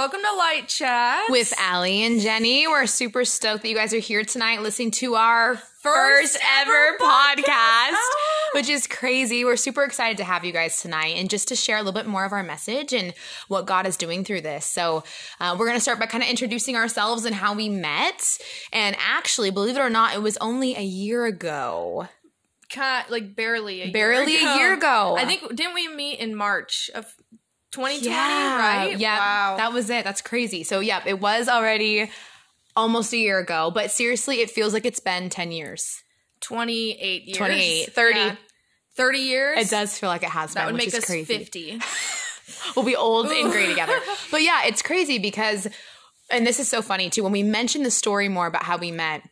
Welcome to Light Chat with Allie and Jenny. We're super stoked that you guys are here tonight listening to our first, ever, podcast, which is crazy. We're super excited to have you guys tonight and just to share a little bit more of our message and what God is doing through this. So, uh, we're going to start by kind of introducing ourselves and how we met. And actually, believe it or not, it was only a year ago. Kind like barely a Barely year a year ago. I think didn't we meet in March of 2020, Yeah, right? Yeah, Wow. that was it. That's crazy. So, yeah, it was already almost a year ago, but seriously, it feels like it's been 10 years. 28 years. 28, 30. Yeah. 30 years. It does feel like it has That been, would which make is us crazy. 50. We'll be old and gray together. But yeah, it's crazy because, and this is so funny too. When we mentioned the story more about how we met,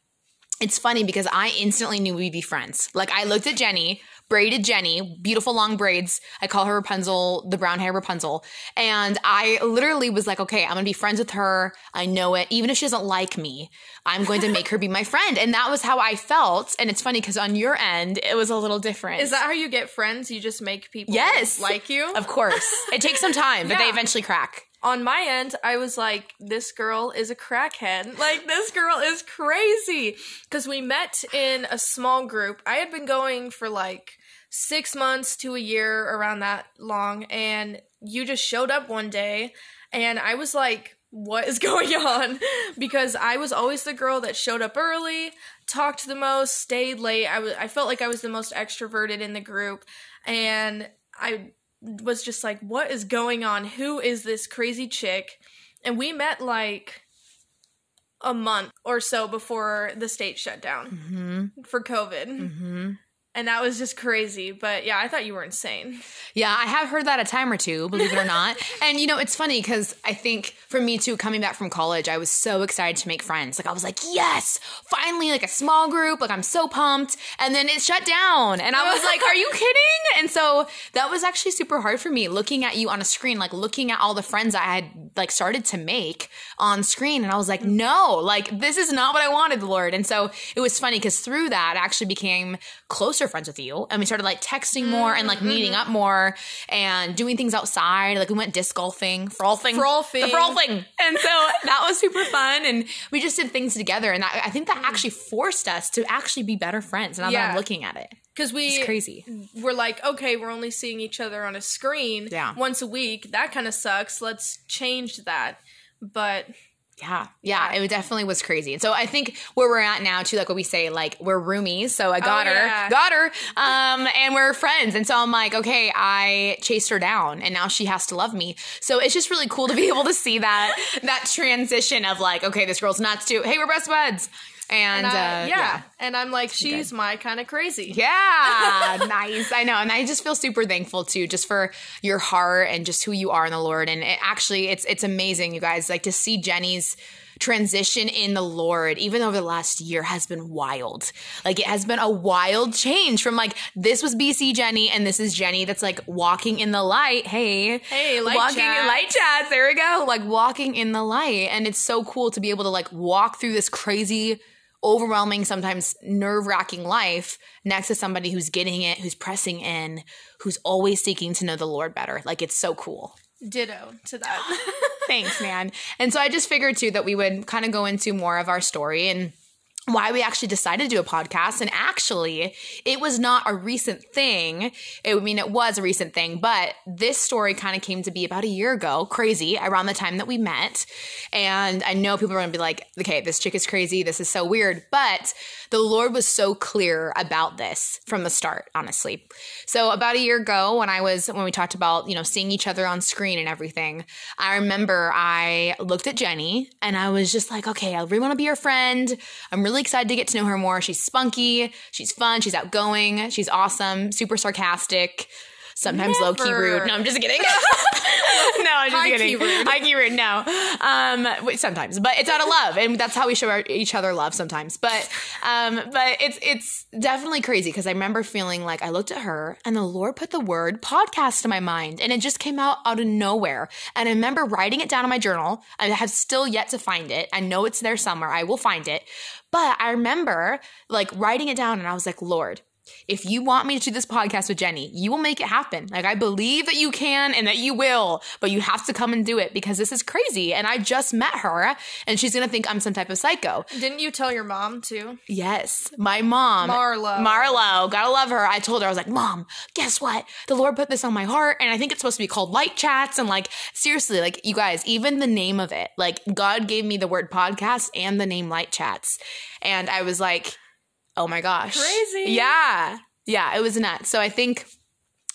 it's funny because I instantly knew we'd be friends. Like I looked at Jenny, braided Jenny, beautiful long braids. I call her Rapunzel, the brown hair Rapunzel. And I literally was like, okay, I'm gonna be friends with her. I know it. Even if she doesn't like me, I'm going to make her be my friend. And that was how I felt. And it's funny because on your end, it was a little different. Is that how you get friends? You just make people Yes. like you? Of course. It takes some time, but they eventually crack. On my end, I was like, this girl is a crackhead. Like, this girl is crazy. Because we met in a small group. I had been going for like six months to a year, around that long. And you just showed up one day. And I was like, what is going on? Because I was always the girl that showed up early, talked the most, stayed late. I was I felt like I was the most extroverted in the group. And I was just like, what is going on? Who is this crazy chick? And we met like a month or so before the state shut down Mm-hmm. for COVID. Mm-hmm. And that was just crazy. But yeah, I thought you were insane. Yeah, I have heard that a time or two, believe it or not. and you know, it's funny because I think for me too, coming back from college, I was so excited to make friends. Like I was like, yes, finally, like a small group. Like I'm so pumped. And then it shut down, and I was like, are you kidding? And so that was actually super hard for me, looking at you on a screen, like looking at all the friends I had like started to make on screen, and I was like, no, like this is not what I wanted, Lord. And so it was funny because through that, I actually became closer friends with you, and we started like texting more and like meeting mm-hmm. up more and doing things outside. Like we went disc golfing, frolfing, Frolfing. the frolfing, and so that was super fun. And we just did things together, and that, I think that mm. actually forced us to actually be better friends. Now that I'm looking at it, Because we it's crazy. we're like, okay, we're only seeing each other on a screen Yeah. once a week. That kind of sucks. Let's change that. But Yeah, yeah, it definitely was crazy. And so I think where we're at now, too, like what we say, like we're roomies. So I got Oh, her, yeah. got her, um, and we're friends. And so I'm like, okay, I chased her down, and now she has to love me. So it's just really cool to be able to see that that transition of like, okay, this girl's nuts too. Hey, we're best buds, and, and I- uh, yeah. yeah. And I'm like, she's my kind of crazy. Yeah, nice. I know. And I just feel super thankful too, just for your heart and just who you are in the Lord. And it actually, it's, it's amazing, you guys, like to see Jenny's transition in the Lord, even over the last year has been wild. Like it has been a wild change from like, this was BC Jenny and this is Jenny that's like walking in the light. Hey, Hey, light walking chats. in light chats. There we go. Like walking in the light. And it's so cool to be able to like walk through this crazy, overwhelming, sometimes nerve wracking life next to somebody who's getting it, who's pressing in, who's always seeking to know the Lord better. Like it's so cool. Ditto to that. Thanks, man. And so I just figured too that we would kind of go into more of our story and why we actually decided to do a podcast. And actually, it was not a recent thing. It, I mean, it was a recent thing, but this story kind of came to be about a year ago, crazy, around the time that we met. And I know people are going to be like, okay, this chick is crazy. This is so weird. But the Lord was so clear about this from the start, honestly. So about a year ago, when I was, when we talked about, you know, seeing each other on screen and everything, I remember I looked at Jenny and I was just like, okay, I really want to be your friend. I'm really excited to get to know her more. She's spunky, she's fun, she's outgoing, she's awesome, super sarcastic. Sometimes low key rude. No, I'm just kidding. no, I'm just High key kidding. rude. High key rude. No, um, sometimes, but it's out of love, and that's how we show our, each other love sometimes. But, um, but it's it's definitely crazy because I remember feeling like I looked at her, and the Lord put the word podcast in my mind, and it just came out out of nowhere. And I remember writing it down in my journal. I have still yet to find it. I know it's there somewhere. I will find it. But I remember like writing it down, and I was like, Lord. If you want me to do this podcast with Jenny, you will make it happen. Like, I believe that you can and that you will, but you have to come and do it because this is crazy. And I just met her and she's going to think I'm some type of psycho. Didn't you tell your mom too? Yes, my mom, Marlo. Marlo, gotta love her. I told her, I was like, Mom, guess what? The Lord put this on my heart, and I think it's supposed to be called Light Chats. And like, seriously, like, you guys, even the name of it, like, God gave me the word podcast and the name Light Chats. And I was like, oh my gosh. Crazy. Yeah. Yeah, it was nuts. So I think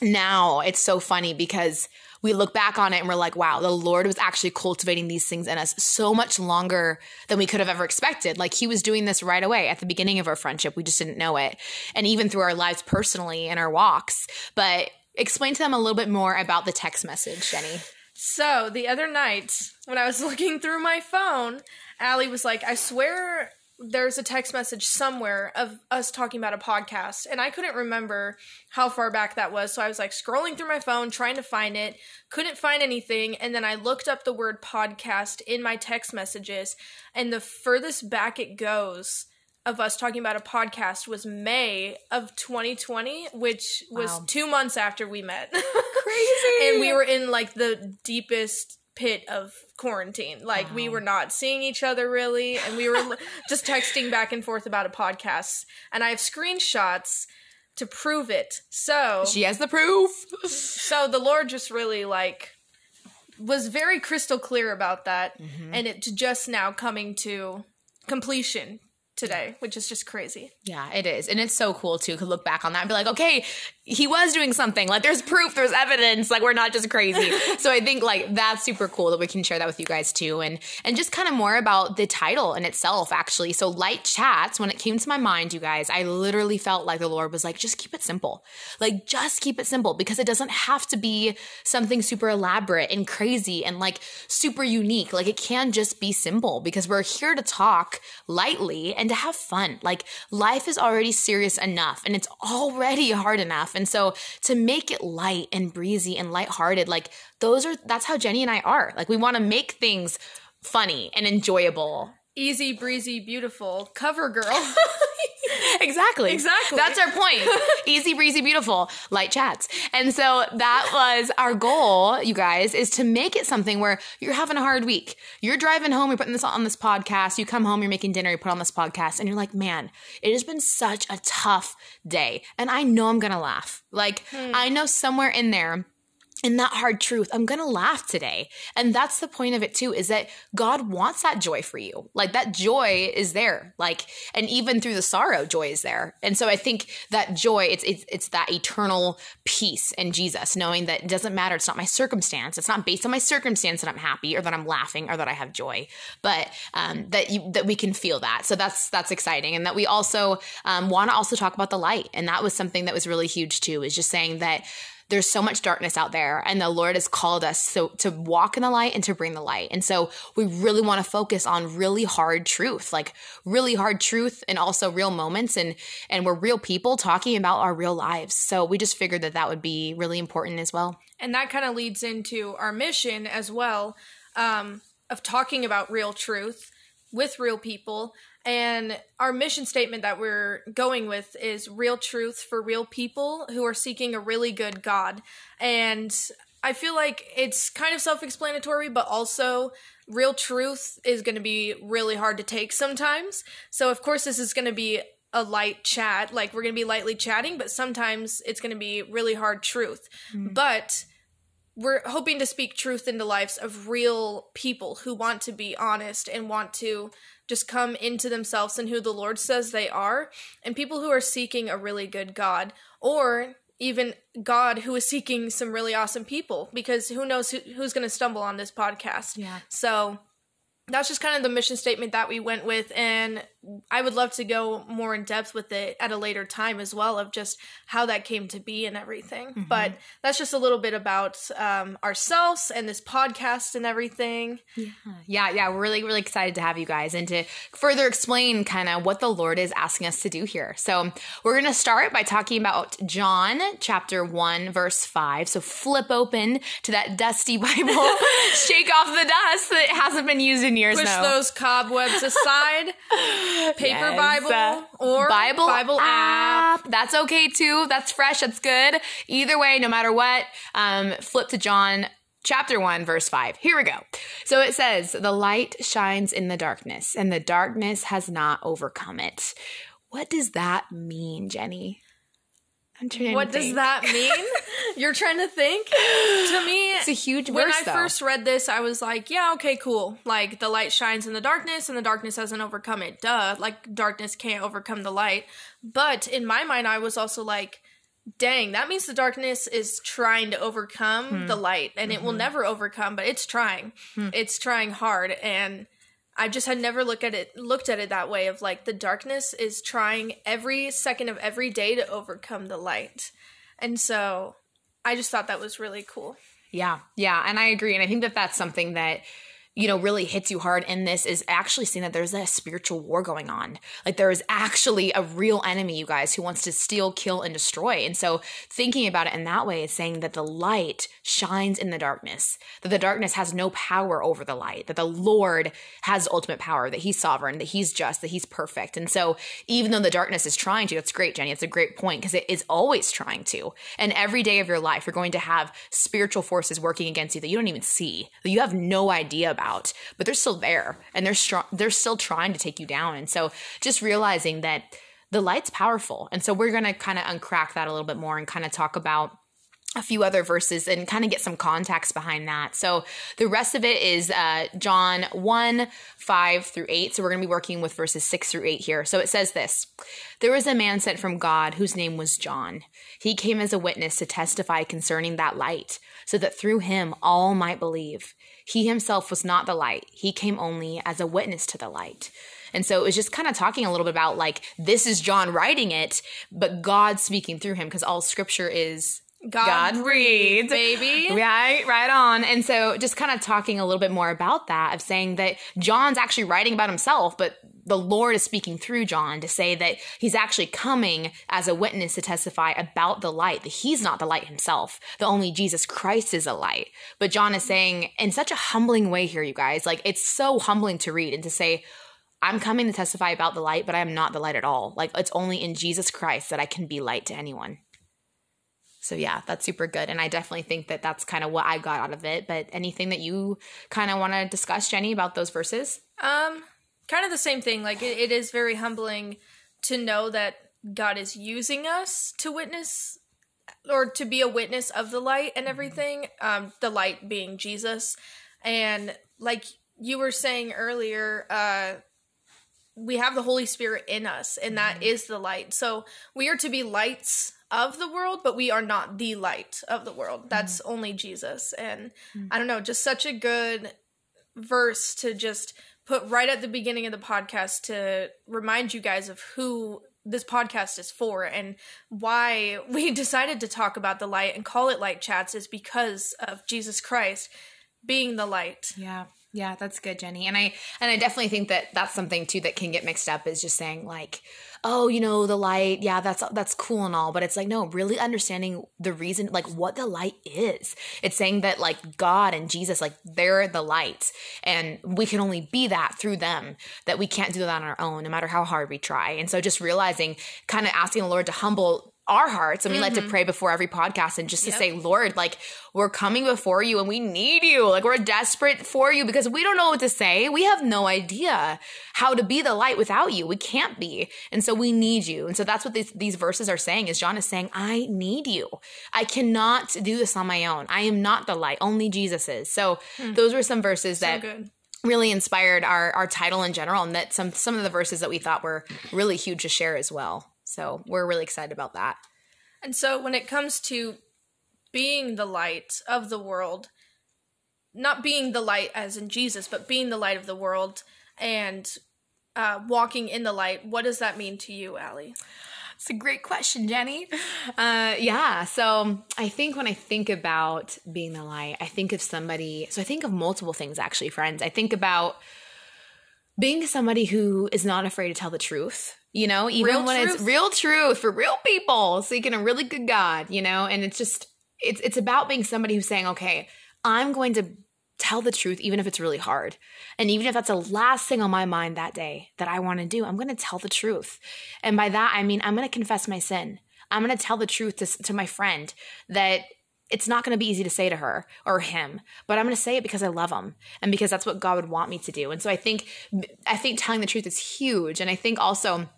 now it's so funny because we look back on it and we're like, wow, the Lord was actually cultivating these things in us so much longer than we could have ever expected. Like he was doing this right away at the beginning of our friendship. We just didn't know it. And even through our lives personally and our walks. But explain to them a little bit more about the text message, Jenny. So the other night, when I was looking through my phone, Allie was like, I swear there's a text message somewhere of us talking about a podcast. And I couldn't remember how far back that was. So I was like scrolling through my phone, trying to find it, couldn't find anything. And then I looked up the word podcast in my text messages. And the furthest back it goes, of us talking about a podcast was May of 2020, which was Wow. two months after we met. Crazy. and we were in like the deepest pit of quarantine. Like we were not seeing each other really, and we were just texting back and forth about a podcast. And I have screenshots to prove it. So, She has the proof. so the Lord just really like was very crystal clear about that, Mm-hmm. and it's just now coming to completion today, which is just crazy. Yeah, it is. And it's so cool too to look back on that and be like, okay, he was doing something. Like there's proof, there's evidence. Like we're not just crazy. so I think like that's super cool that we can share that with you guys too. And and just kind of more about the title in itself, actually. So light chats, when it came to my mind, you guys, I literally felt like the Lord was like, just keep it simple. Like just keep it simple because it doesn't have to be something super elaborate and crazy and like super unique. Like it can just be simple because we're here to talk lightly and to have fun. Like life is already serious enough and it's already hard enough. And so to make it light and breezy and lighthearted, like those are that's how Jenny and I are. Like we want to make things funny and enjoyable. Easy breezy, beautiful cover girl. exactly. Exactly. That's our point. Easy breezy beautiful light chats. And so that was our goal, you guys, is to make it something where you're having a hard week. You're driving home, you're putting this on this podcast, you come home, you're making dinner, you put on this podcast and you're like, "Man, it has been such a tough day." And I know I'm going to laugh. Like hmm. I know somewhere in there in that hard truth, I'm gonna laugh today. And that's the point of it too, is that God wants that joy for you. Like that joy is there. Like, and even through the sorrow, joy is there. And so I think that joy, it's it's it's that eternal peace in Jesus, knowing that it doesn't matter. It's not my circumstance. It's not based on my circumstance that I'm happy or that I'm laughing or that I have joy, but um, that you that we can feel that. So that's that's exciting. And that we also um, want to also talk about the light. And that was something that was really huge too, is just saying that there's so much darkness out there and the lord has called us so to walk in the light and to bring the light. And so we really want to focus on really hard truth like really hard truth and also real moments and and we're real people talking about our real lives. So we just figured that that would be really important as well. And that kind of leads into our mission as well um, of talking about real truth with real people and our mission statement that we're going with is real truth for real people who are seeking a really good god. And i feel like it's kind of self-explanatory but also real truth is going to be really hard to take sometimes. So of course this is going to be a light chat like we're going to be lightly chatting but sometimes it's going to be really hard truth. Hmm. But we're hoping to speak truth into lives of real people who want to be honest and want to just come into themselves and who the Lord says they are, and people who are seeking a really good God, or even God who is seeking some really awesome people, because who knows who, who's going to stumble on this podcast. Yeah. So that's just kind of the mission statement that we went with and i would love to go more in depth with it at a later time as well of just how that came to be and everything. But that's just a little bit about um, ourselves and this podcast and everything. Yeah. Yeah. We're really really excited to have you guys and to further explain kind of what the lord is asking us to do here. So we're going to start by talking about john chapter 1 verse 5 so flip open to that dusty bible. Shake off the dust that hasn't been used in years push now those cobwebs aside paper Yes. Bible or Bible, Bible app. That's okay too. That's fresh. That's good. Either way, no matter what, um, flip to John chapter 1, verse 5. Here we go. So it says, The light shines in the darkness, and the darkness has not overcome it. What does that mean, Jenny? I'm trying to What does think. that mean? You're trying to think? To me, It's a huge when verse, I though. first read this, I was like, yeah, okay, cool. Like the light shines in the darkness and the darkness hasn't overcome it. Duh. Like darkness can't overcome the light. But in my mind, I was also like, dang, that means the darkness is trying to overcome Hmm. the light and it Mm-hmm. will never overcome, but it's trying. It's trying hard. And I just had never looked at it looked at it that way of like the darkness is trying every second of every day to overcome the light. And so I just thought that was really cool. Yeah, yeah, and I agree, and I think that that's something that you know really hits you hard in this is actually seeing that there's a spiritual war going on. Like there is actually a real enemy, you guys, who wants to steal, kill, and destroy. And so thinking about it in that way is saying that the light shines in the darkness, that the darkness has no power over the light, that the Lord has ultimate power, that He's sovereign, that He's just, that He's perfect. And so even though the darkness is trying to, that's great, Jenny. It's a great point because it is always trying to. And every day of your life, you're going to have spiritual forces working against you that you don't even see, that you have no idea about, but they're still there and they're strong. They're still trying to take you down. And so just realizing that the light's powerful. And so we're going to kind of uncrack that a little bit more and kind of talk about a few other verses and kind of get some context behind that. So the rest of it is uh, John 1, 5 through 8. So we're going to be working with verses 6 through 8 here. So it says this There was a man sent from God whose name was John. He came as a witness to testify concerning that light, so that through him all might believe. He himself was not the light, he came only as a witness to the light. And so it was just kind of talking a little bit about like, this is John writing it, but God speaking through him because all scripture is God, breathed. baby. Right, right on. And so just kind of talking a little bit more about that of saying that John's actually writing about himself, but the Lord is speaking through John to say that he's actually coming as a witness to testify about the light, that he's not the light himself, that only Jesus Christ is a light. But John is saying in such a humbling way here, you guys, like it's so humbling to read and to say, I'm coming to testify about the light, but I am not the light at all. Like it's only in Jesus Christ that I can be light to anyone. So yeah, that's super good, and I definitely think that that's kind of what I got out of it. But anything that you kind of want to discuss, Jenny, about those verses? Um, kind of the same thing. Like it, it is very humbling to know that God is using us to witness or to be a witness of the light and everything. Um, the light being Jesus, and like you were saying earlier, uh, we have the Holy Spirit in us, and that is the light. So we are to be lights of the world, but we are not the light of the world. That's only Jesus. And I don't know, just such a good verse to just put right at the beginning of the podcast to remind you guys of who this podcast is for and why we decided to talk about the light and call it light chats is because of Jesus Christ being the light. Yeah. Yeah, that's good, Jenny. And I and I definitely think that that's something too that can get mixed up is just saying like, oh, you know, the light, yeah, that's that's cool and all, but it's like no, really understanding the reason like what the light is. It's saying that like God and Jesus like they're the light and we can only be that through them. That we can't do that on our own no matter how hard we try. And so just realizing kind of asking the Lord to humble our hearts and we like to mm-hmm. pray before every podcast and just to Yep. say lord like we're coming before you and we need you. Like we're desperate for you because we don't know what to say. We have no idea how to be the light without you. We can't be. And so we need you. And so that's what these, these verses are saying is john is saying i need you. I cannot do this on my own. I am not the light. Only jesus is. So hmm. those were some verses So that good. really inspired our our title in general and that some some of the verses that we thought were really huge to share as well so we're really excited about that And so when it comes to being the light of the world, not being the light as in Jesus, but being the light of the world and uh, walking in the light, what does that mean to you, Allie? It's a great question, Jenny. Uh, yeah. So I think when I think about being the light, I think of somebody. So I think of multiple things, actually, friends. I think about being somebody who is not afraid to tell the truth. You know, even Real when it's real truth for real people, seeking a really good God. You know, and it's just it's it's about being somebody who's saying, okay, I'm going to tell the truth, even if it's really hard. And even if that's the last thing on my mind that day that I want to do, I'm going to tell the truth. And by that, I mean, I'm going to confess my sin. I'm going to tell the truth to, to my friend that it's not going to be easy to say to her or him, but I'm going to say it because I love them and because that's what God would want me to do. And so I think, I think telling the truth is huge. And I think also,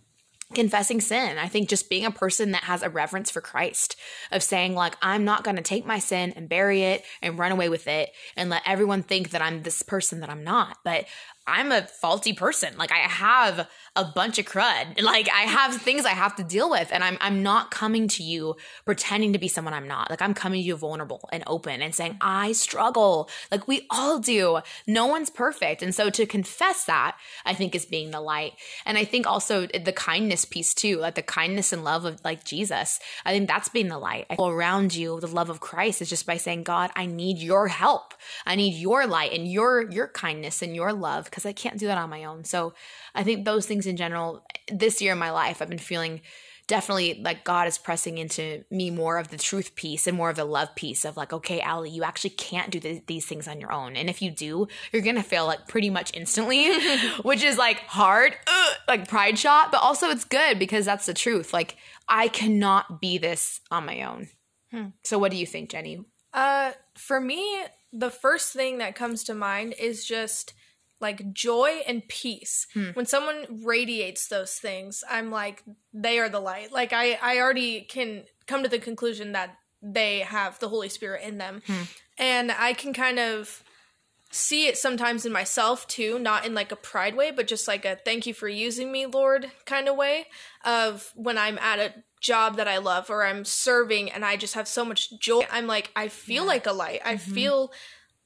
confessing sin. I think just being a person that has a reverence for Christ, of saying, like, I'm not going to take my sin and bury it and run away with it and let everyone think that I'm this person that I'm not. But I'm a faulty person. Like I have a bunch of crud. Like I have things I have to deal with and I'm I'm not coming to you pretending to be someone I'm not. Like I'm coming to you vulnerable and open and saying I struggle. Like we all do. No one's perfect. And so to confess that, I think is being the light. And I think also the kindness piece too, like the kindness and love of like Jesus. I think that's being the light. Around you the love of Christ is just by saying, God, I need your help. I need your light and your your kindness and your love because I can't do that on my own. So I think those things in general, this year in my life, I've been feeling definitely like God is pressing into me more of the truth piece and more of the love piece of like, okay, Allie, you actually can't do th- these things on your own. And if you do, you're going to fail like pretty much instantly, which is like hard, ugh, like pride shot, but also it's good because that's the truth. Like, I cannot be this on my own. Hmm. So, what do you think, Jenny? Uh, for me, the first thing that comes to mind is just like joy and peace. Hmm. When someone radiates those things, I'm like they are the light. Like I I already can come to the conclusion that they have the Holy Spirit in them. Hmm. And I can kind of see it sometimes in myself too, not in like a pride way, but just like a thank you for using me, Lord kind of way of when I'm at a job that I love or I'm serving and I just have so much joy. I'm like I feel yeah. like a light. I mm-hmm. feel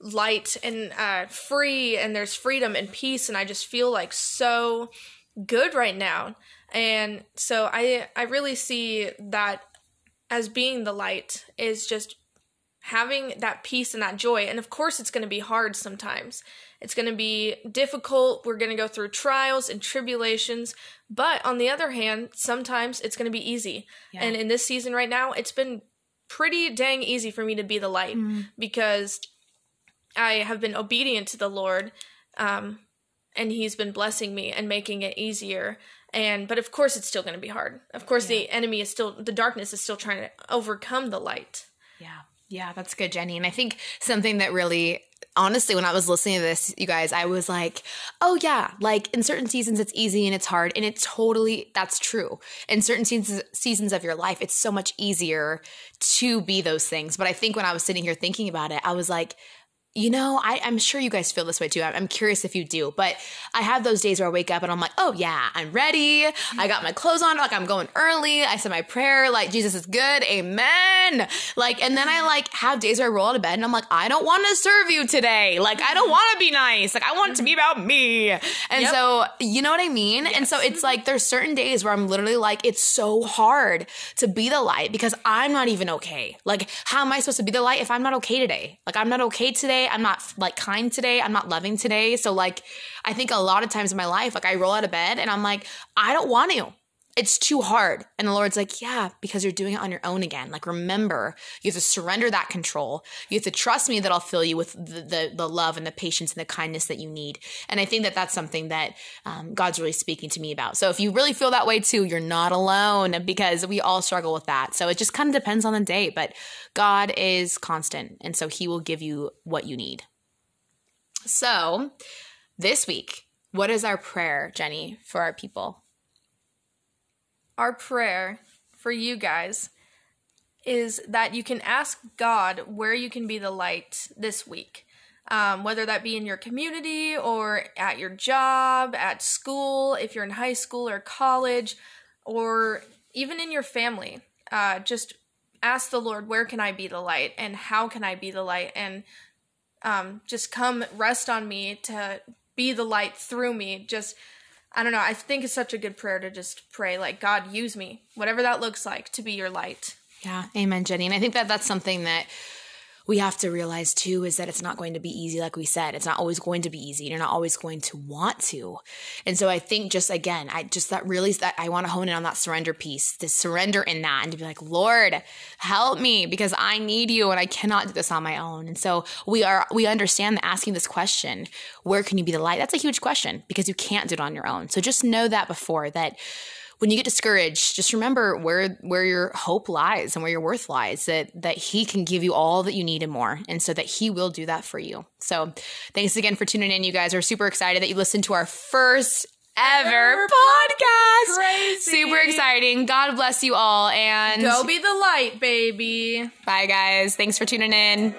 light and uh, free and there's freedom and peace and i just feel like so good right now. And so i i really see that as being the light is just having that peace and that joy. And of course it's going to be hard sometimes. It's going to be difficult. We're going to go through trials and tribulations. But on the other hand sometimes it's going to be easy. Yeah. and in this season right now it's been pretty dang easy for me to be the light mm. because I have been obedient to the Lord, um, and He's been blessing me and making it easier. And but of course, it's still going to be hard. Of course, yeah. the enemy is still the darkness is still trying to overcome the light. Yeah, yeah, that's good, Jenny. And I think something that really honestly, when I was listening to this, you guys, I was like, oh, yeah, like in certain seasons it's easy and it's hard. And it's totally, that's true. In certain seasons, seasons of your life, it's so much easier to be those things. But I think when I was sitting here thinking about it, I was like, you know, I, am sure you guys feel this way too. I'm, I'm, curious if you do, but I have those days where I wake up and I'm like, oh yeah, I'm ready. I got my clothes on, like I'm going early. I said my prayer, like Jesus is good, amen. Like, and then I mm-hmm. like have days where I roll out of bed and I'm like, I don't want to serve you today. Like, I don't mm-hmm. want to be nice. Like, I want it to be mm-hmm. about me. And yep. so, you know what I mean? Yes. And so it's like there's certain days where I'm literally like, it's so hard to be the light because I'm not even okay. Like, how am I supposed to be the light if I'm not okay today? Like, I'm not okay today today. I'm not like kind today. I'm not loving today. So like I think a lot of times in my life, like I roll out of bed and I'm like, I don't want to. It's too hard. And the Lord's like, yeah, because you're doing it on your own again. Like, remember, you have to surrender that control. You have to trust me that I'll fill you with the, the, the love and the patience and the kindness that you need. And I think that that's something that um, God's really speaking to me about. So if you really feel that way too, you're not alone because we all struggle with that. So it just kind of depends on the day. But God is constant. And so he will give you what you need. So this week, what is our prayer, Jenny, for our people? Our prayer for you guys is that you can ask God where you can be the light this week. Um, whether that be in your community or at your job, at school, if you're in high school or college, or even in your family. Uh, just ask the Lord, where can I be the light and how can I be the light? And um, just come rest on me to be the light through me. Just, I don't know. I think it's such a good prayer to just pray, like, God, use me, whatever that looks like, to be your light. Yeah. Amen, Jenny. And I think that that's something that we have to realize too is that it's not going to be easy like we said. It's not always going to be easy you're not always going to want to. And so i think just again i just that really that i want to hone in on that surrender piece to surrender in that and to be like lord help me because i need you and i cannot do this on my own. And so we are we understand that asking this question where can you be the light? That's a huge question because you can't do it on your own. So just know that before that when you get discouraged, just remember where where your hope lies and where your worth lies. That that He can give you all that you need and more, and so that He will do that for you. So, thanks again for tuning in. You guys We're super excited that you listened to our first ever podcast. Crazy. Super exciting. God bless you all, and Go be the light, baby. bye, guys. Thanks for tuning in.